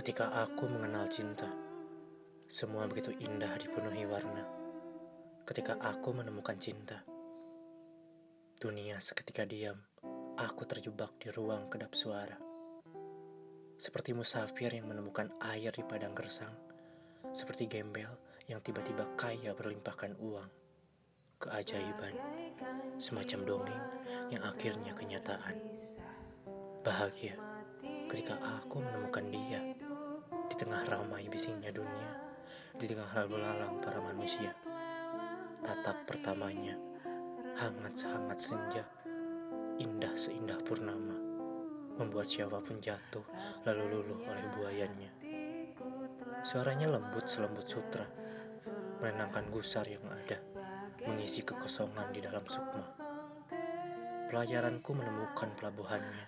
Ketika aku mengenal cinta, semua begitu indah dipenuhi warna. Ketika aku menemukan cinta, dunia seketika diam. Aku terjebak di ruang kedap suara. Seperti musafir yang menemukan air di padang gersang. Seperti gembel yang tiba-tiba kaya berlimpahkan uang. Keajaiban, semacam dongeng yang akhirnya kenyataan. Bahagia ketika aku menemukan dia di tengah ramai bisingnya dunia, di tengah lalu lalang para manusia. Tatap pertamanya, hangat sehangat senja, indah seindah purnama, membuat siapa pun jatuh lalu luluh oleh buayannya. Suaranya lembut selembut sutra, menenangkan gusar yang ada, mengisi kekosongan di dalam sukma. Pelayaranku menemukan pelabuhannya,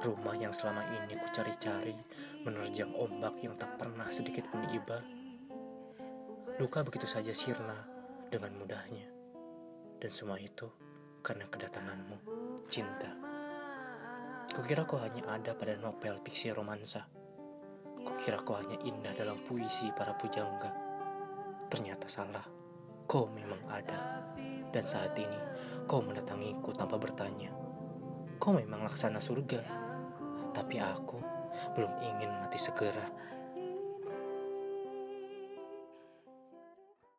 rumah yang selama ini ku cari-cari, menerjang ombak yang tak pernah sedikit pun iba. Duka begitu saja sirna dengan mudahnya. Dan semua itu karena kedatanganmu, cinta. Kukira kau hanya ada pada novel fiksi romansa. Kukira kau hanya indah dalam puisi para pujangga. Ternyata salah, kau memang ada. Dan saat ini, kau mendatangiku tanpa bertanya. Kau memang laksana surga. Tapi aku belum ingin mati segera.